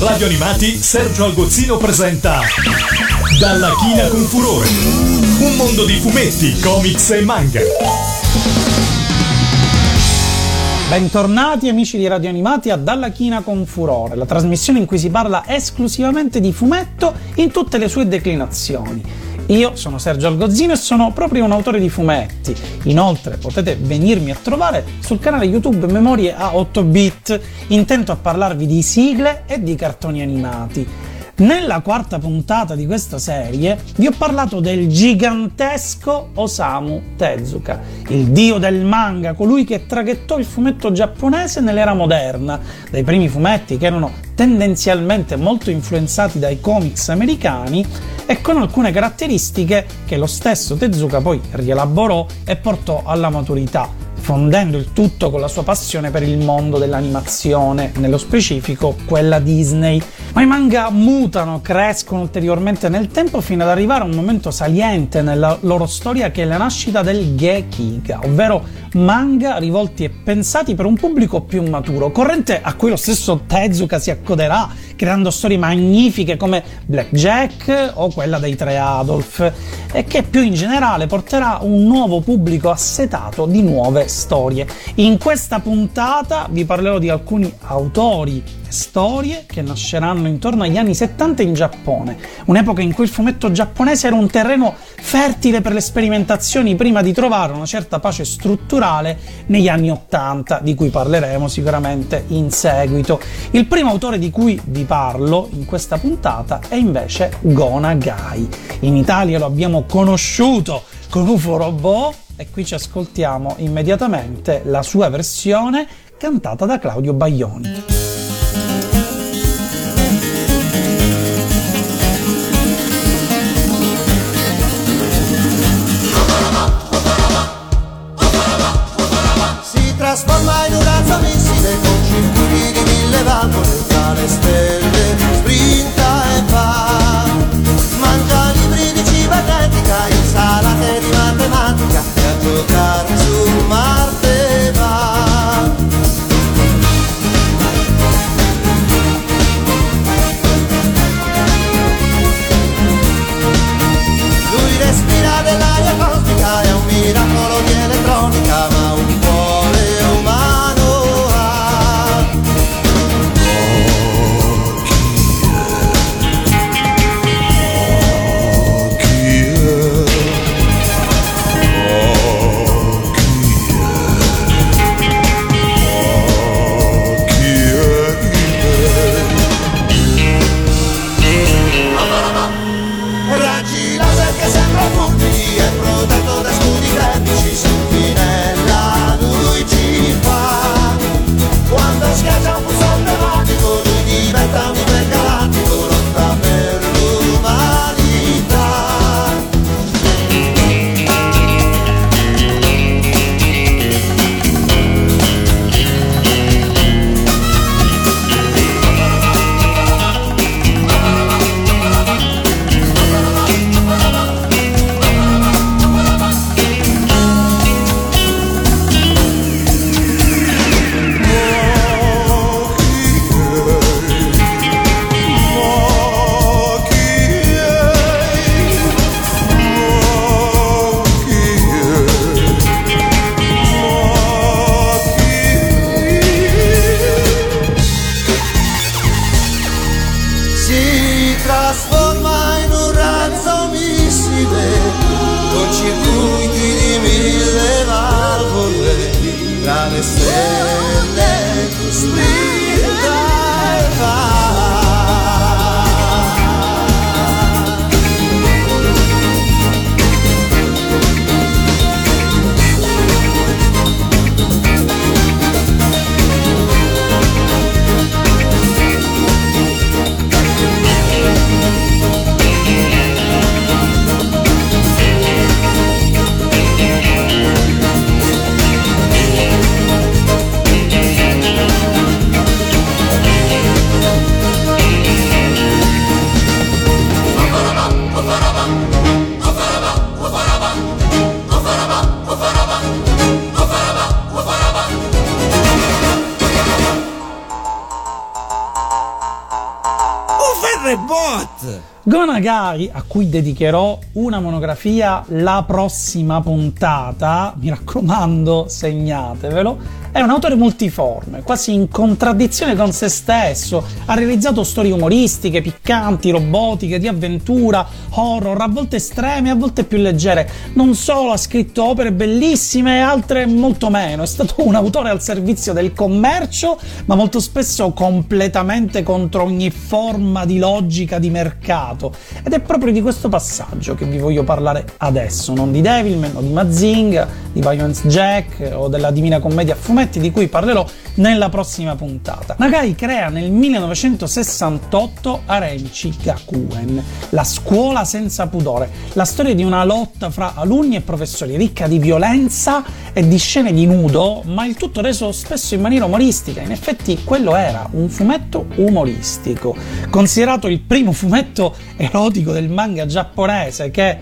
Radio Animati Sergio Algozzino presenta Dalla china con furore. Un mondo di fumetti, comics e manga. Bentornati amici di Radio Animati a Dalla China con Furore, la trasmissione in cui si parla esclusivamente di fumetto in tutte le sue declinazioni. Io sono Sergio Algozzino e sono proprio un autore di fumetti. Inoltre potete venirmi a trovare sul canale YouTube Memorie a 8 bit, intento a parlarvi di sigle e di cartoni animati. Nella quarta puntata di questa serie vi ho parlato del gigantesco Osamu Tezuka, il dio del manga, colui che traghettò il fumetto giapponese nell'era moderna, dai primi fumetti che erano tendenzialmente molto influenzati dai comics americani e con alcune caratteristiche che lo stesso Tezuka poi rielaborò e portò alla maturità fondendo il tutto con la sua passione per il mondo dell'animazione, nello specifico quella Disney. Ma i manga mutano, crescono ulteriormente nel tempo fino ad arrivare a un momento saliente nella loro storia che è la nascita del Gekiga, ovvero manga rivolti e pensati per un pubblico più maturo, corrente a cui lo stesso Tezuka si accoderà, creando storie magnifiche come Blackjack o quella dei tre Adolf, e che più in generale porterà un nuovo pubblico assetato di nuove storie. In questa puntata vi parlerò di alcuni autori e storie che nasceranno intorno agli anni 70 in Giappone, un'epoca in cui il fumetto giapponese era un terreno fertile per le sperimentazioni prima di trovare una certa pace strutturale negli anni 80, di cui parleremo sicuramente in seguito. Il primo autore di cui vi parlo in questa puntata è invece Go Nagai. In Italia lo abbiamo conosciuto con UFO Robot e qui ci ascoltiamo immediatamente la sua versione cantata da Claudio Baglioni. mistério. Gonagai, a cui dedicherò una monografia la prossima puntata, mi raccomando, segnatevelo, è un autore multiforme, quasi in contraddizione con se stesso. Ha realizzato storie umoristiche, piccanti, robotiche, di avventura, horror, a volte estreme, a volte più leggere. Non solo ha scritto opere bellissime e altre molto meno. È stato un autore al servizio del commercio, ma molto spesso completamente contro ogni forma di logica di mercato. Ed è proprio di questo passaggio che vi voglio parlare adesso, non di Devilman o di Mazing, di Violence Jack o della Divina Commedia a fumetti di cui parlerò nella prossima puntata. Nagai crea nel 1968 Arenchi Gakuen, la scuola senza pudore, la storia di una lotta fra alunni e professori ricca di violenza e di scene di nudo, ma il tutto reso spesso in maniera umoristica. In effetti quello era un fumetto umoristico, considerato il primo fumetto erotico del manga giapponese che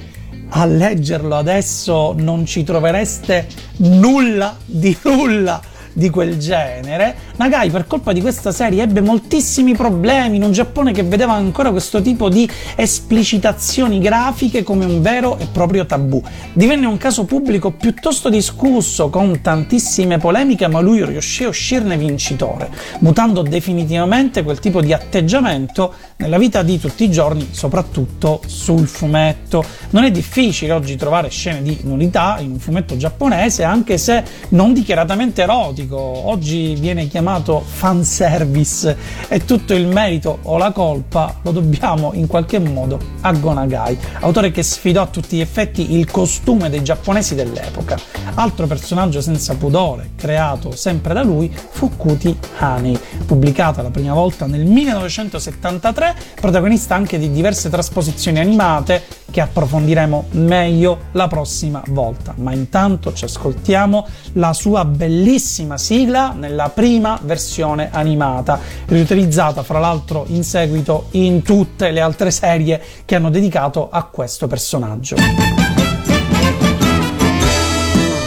a leggerlo adesso non ci trovereste nulla di nulla di quel genere, Nagai per colpa di questa serie ebbe moltissimi problemi in un Giappone che vedeva ancora questo tipo di esplicitazioni grafiche come un vero e proprio tabù. Divenne un caso pubblico piuttosto discusso, con tantissime polemiche, ma lui riuscì a uscirne vincitore, mutando definitivamente quel tipo di atteggiamento nella vita di tutti i giorni, soprattutto sul fumetto. Non è difficile oggi trovare scene di nudità in un fumetto giapponese, anche se non dichiaratamente erotico. Oggi viene chiamato chiamato fanservice e tutto il merito o la colpa lo dobbiamo in qualche modo a Gonagai, autore che sfidò a tutti gli effetti il costume dei giapponesi dell'epoca. Altro personaggio senza pudore, creato sempre da lui, fu Kuti Hanei, pubblicata la prima volta nel 1973, protagonista anche di diverse trasposizioni animate che approfondiremo meglio la prossima volta. Ma intanto ci ascoltiamo la sua bellissima sigla nella prima versione animata, riutilizzata fra l'altro in seguito in tutte le altre serie che hanno dedicato a questo personaggio.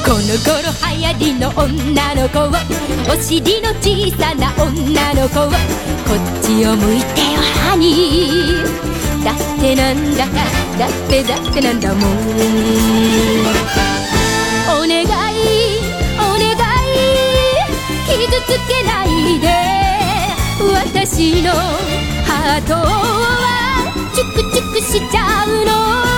この頃流行りの女の子をお尻の小さな女の子をこっちを向いてよハニー だってなんだかだってだってなんだもんお願いお願い傷つけないで私のハートはチュクチュクしちゃうの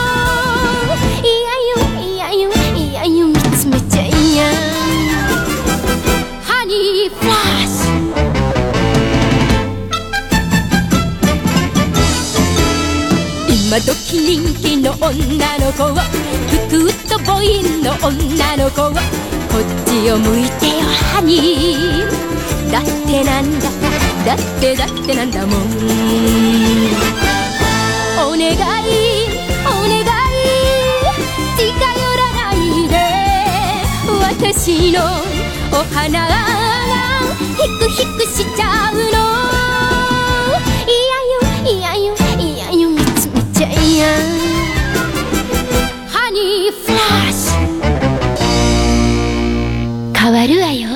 今時人気の女の子をふくっとボインの女の子をこっちを向いてよハニー。だってなんだかだってだってなんだもん。お願いお願い近寄らないで私のお花がヒクヒクしちゃうの。いやよいやよ。Honey Flash. 変わるわよ。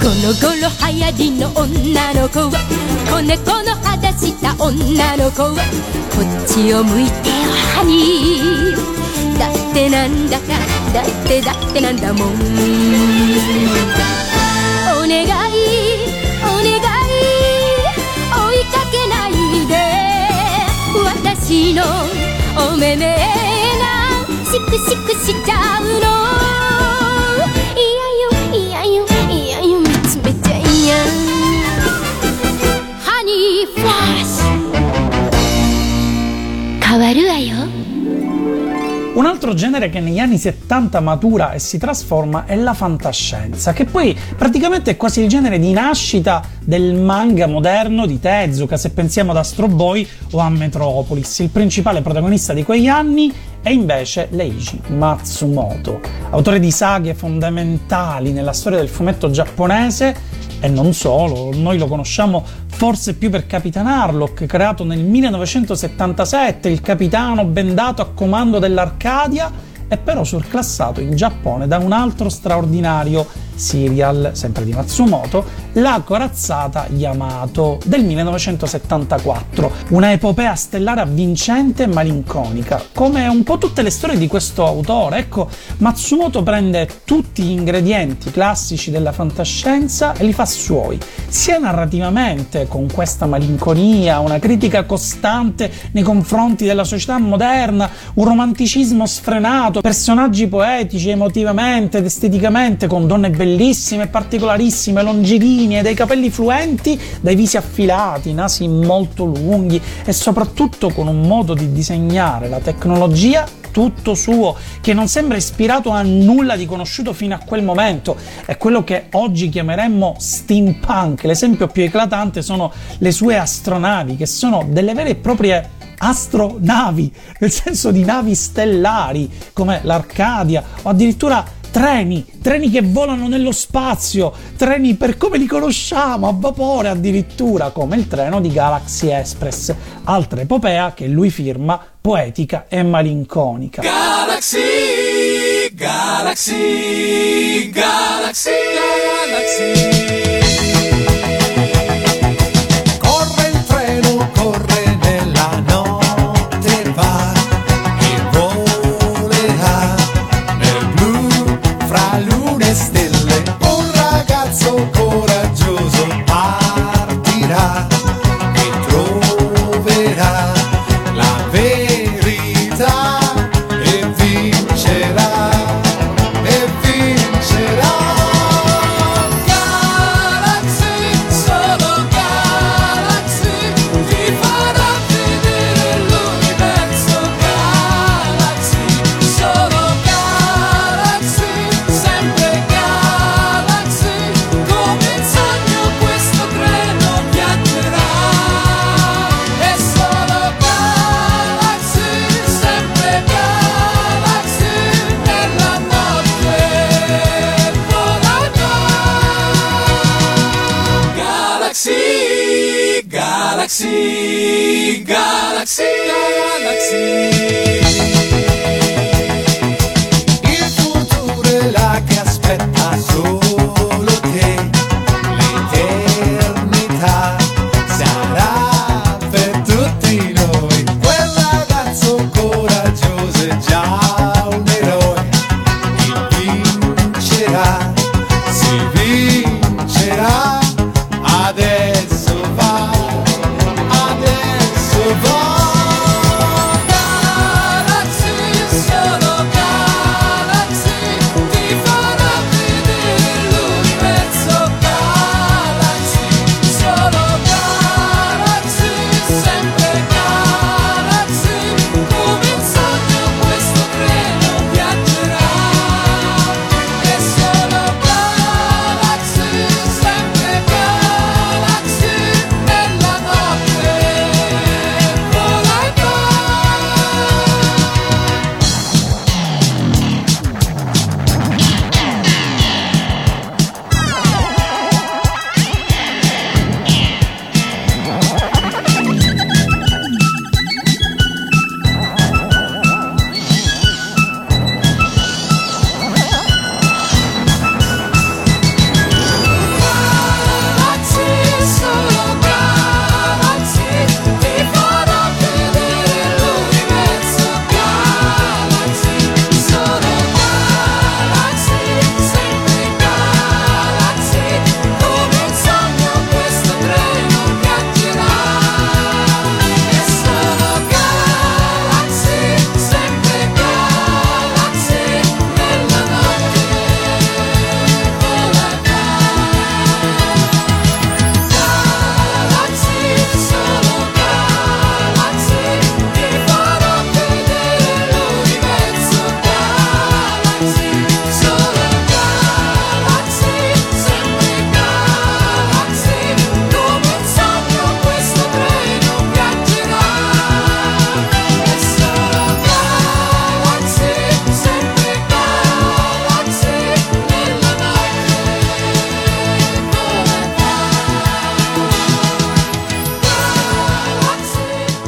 この頃流行りの女の子は子猫のした女の子はこっちを向いてよハニーだってなんだかだってだってなんだもんお願いお願い追いかけないで私のお目目がシクシクしちゃうの。Un altro genere che negli anni 70 matura e si trasforma è la fantascienza, che poi praticamente è quasi il genere di nascita del manga moderno di Tezuka, se pensiamo ad Astro Boy o a Metropolis. Il principale protagonista di quegli anni è invece Leiji Matsumoto, autore di saghe fondamentali nella storia del fumetto giapponese e non solo, noi lo conosciamo forse più per Capitan Harlock, creato nel 1977, il capitano bendato a comando dell'Arcadia, e però surclassato in Giappone da un altro straordinario serial, sempre di Matsumoto, La corazzata Yamato del 1974, una epopea stellare avvincente e malinconica, come un po' tutte le storie di questo autore. Ecco, Matsumoto prende tutti gli ingredienti classici della fantascienza e li fa suoi, sia narrativamente, con questa malinconia, una critica costante nei confronti della società moderna, un romanticismo sfrenato, personaggi poetici emotivamente ed esteticamente con donne bellissime, particolarissime, longilinee, dai capelli fluenti, dai visi affilati, nasi molto lunghi e soprattutto con un modo di disegnare la tecnologia tutto suo, che non sembra ispirato a nulla di conosciuto fino a quel momento. È quello che oggi chiameremmo steampunk. L'esempio più eclatante sono le sue astronavi, che sono delle vere e proprie astronavi, nel senso di navi stellari come l'Arcadia o addirittura treni, treni che volano nello spazio, treni per come li conosciamo, a vapore addirittura, come il treno di Galaxy Express, altra epopea che lui firma poetica e malinconica. Galaxy, Galaxy, Galaxy, Galaxy. Galaxy,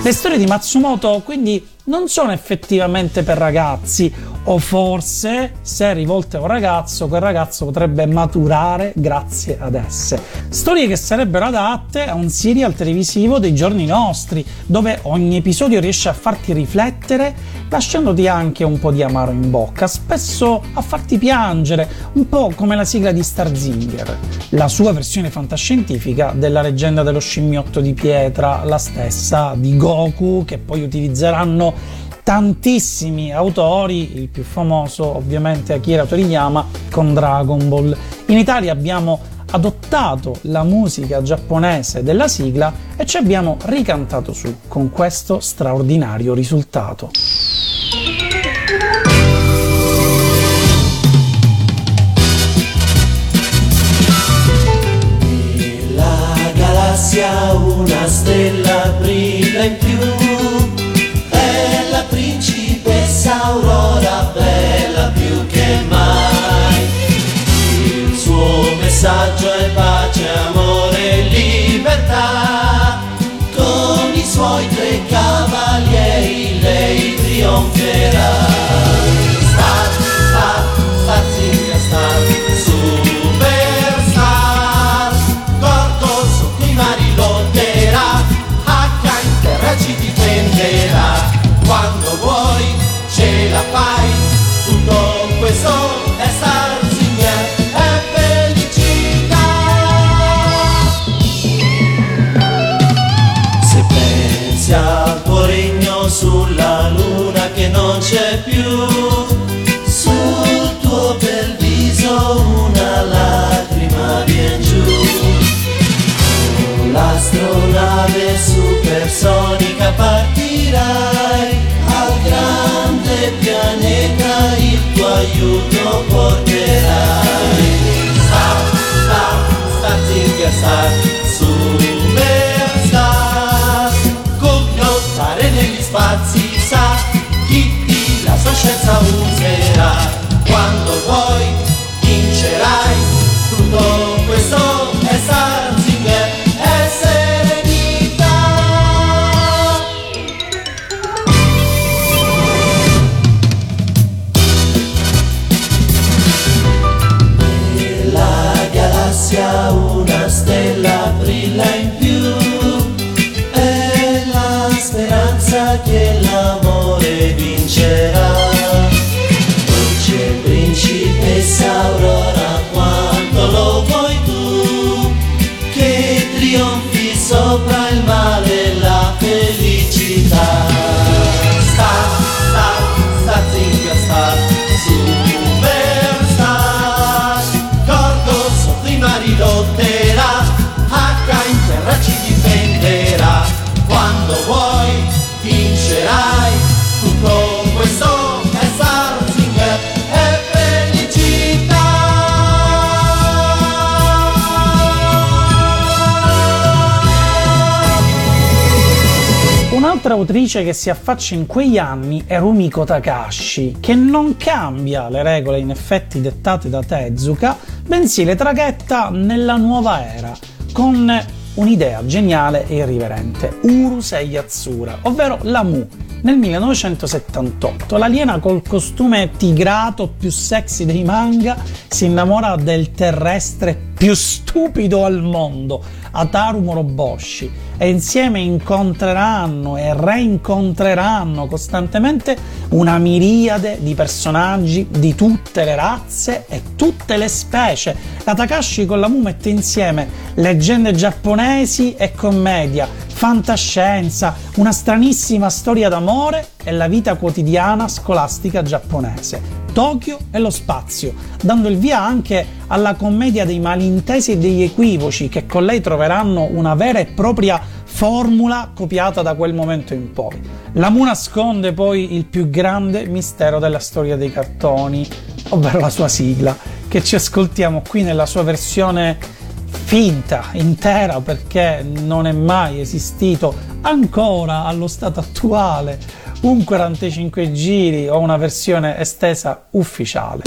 Le storie di Matsumoto quindi non sono effettivamente per ragazzi, o forse se rivolte a un ragazzo, quel ragazzo potrebbe maturare grazie ad esse. Storie che sarebbero adatte a un serial televisivo dei giorni nostri, dove ogni episodio riesce a farti riflettere, lasciandoti anche un po' di amaro in bocca, spesso a farti piangere, un po' come la sigla di Starzinger, la sua versione fantascientifica della leggenda dello scimmiotto di pietra, la stessa di Goku, che poi utilizzeranno tantissimi autori, il più famoso ovviamente Akira Toriyama con Dragon Ball. In Italia abbiamo adottato la musica giapponese della sigla e ci abbiamo ricantato su con questo straordinario risultato. La galassia una stella suo autrice che si affaccia in quegli anni è Rumiko Takashi, che non cambia le regole in effetti dettate da Tezuka, bensì le traghetta nella nuova era, con un'idea geniale e irriverente, Urusei Yatsura, ovvero la Mu. Nel 1978 l'aliena col costume tigrato più sexy dei manga si innamora del terrestre più stupido al mondo, Ataru Moroboshi, e insieme incontreranno e reincontreranno costantemente una miriade di personaggi di tutte le razze e tutte le specie. La Takashi con la Mu mette insieme leggende giapponesi e commedia, fantascienza, una stranissima storia d'amore e la vita quotidiana scolastica giapponese. Tokyo e lo spazio, dando il via anche alla commedia dei malintesi e degli equivoci che con lei troveranno una vera e propria formula copiata da quel momento in poi. La Mu nasconde poi il più grande mistero della storia dei cartoni, ovvero la sua sigla, che ci ascoltiamo qui nella sua versione finta, intera, perché non è mai esistito ancora allo stato attuale un 45 giri o una versione estesa ufficiale.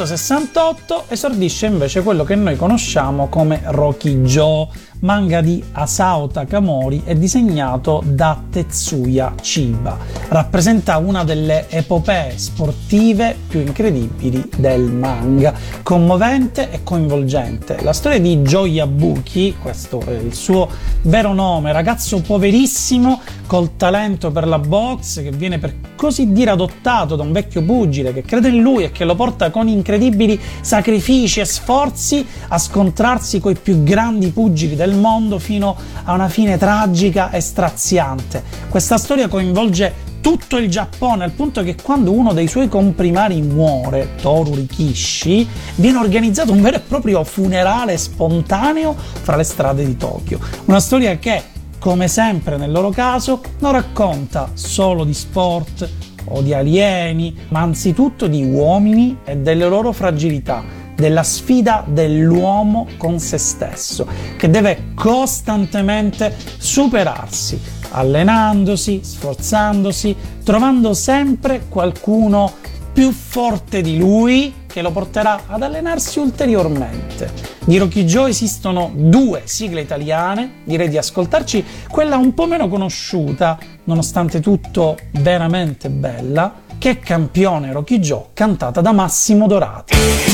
1968 esordisce invece quello che noi conosciamo come Rocky Joe, manga di Asao Takamori e disegnato da Tetsuya Chiba. Rappresenta una delle epopee sportive più incredibili del manga, commovente e coinvolgente. La storia di Joe Yabuki, questo è il suo vero nome, ragazzo poverissimo col talento per la box che viene per così dire adottato da un vecchio pugile che crede in lui e che lo porta con incredibili sacrifici e sforzi a scontrarsi coi più grandi pugili del mondo fino a una fine tragica e straziante. Questa storia coinvolge tutto il Giappone al punto che quando uno dei suoi comprimari muore, Toru Rikishi, viene organizzato un vero e proprio funerale spontaneo fra le strade di Tokyo. Una storia che, come sempre nel loro caso, non racconta solo di sport o di alieni, ma anzitutto di uomini e delle loro fragilità della sfida dell'uomo con se stesso, che deve costantemente superarsi, allenandosi, sforzandosi, trovando sempre qualcuno più forte di lui che lo porterà ad allenarsi ulteriormente. Di Rocky Joe esistono due sigle italiane, direi di ascoltarci quella un po' meno conosciuta, nonostante tutto veramente bella, che è Campione Rocky Joe, cantata da Massimo Dorati.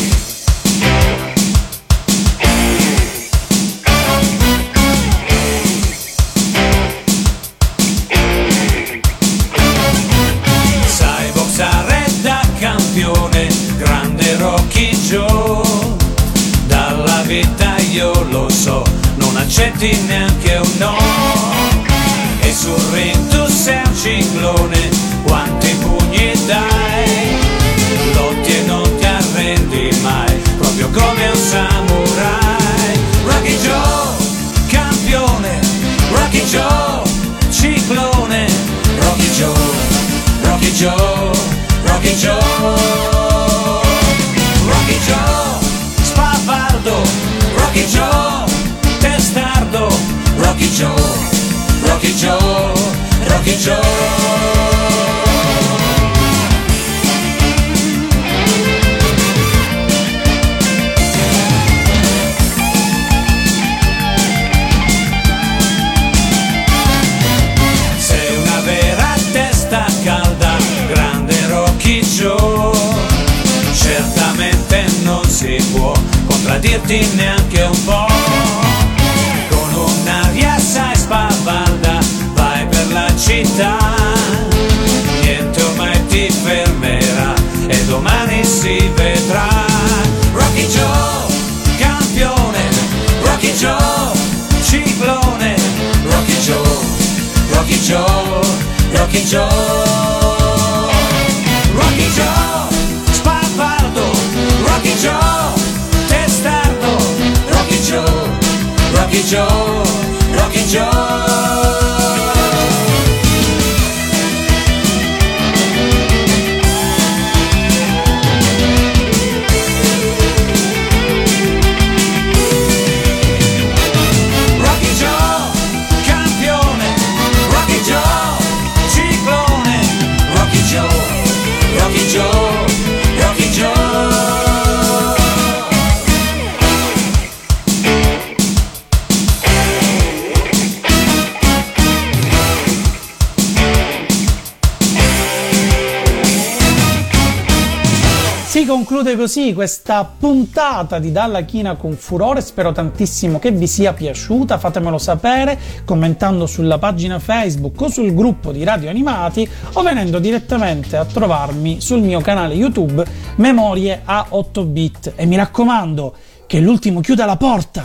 Conclude così questa puntata di Dalla China con Furore, spero tantissimo che vi sia piaciuta, fatemelo sapere commentando sulla pagina Facebook o sul gruppo di Radio Animati o venendo direttamente a trovarmi sul mio canale YouTube Memorie a 8 bit e mi raccomando che l'ultimo chiuda la porta.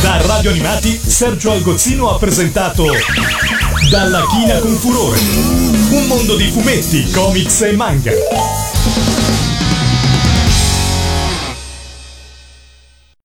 Da Radio Animati, Sergio Algozzino ha presentato Dalla China con Furore. Un mondo di fumetti, comics e manga. Thank you.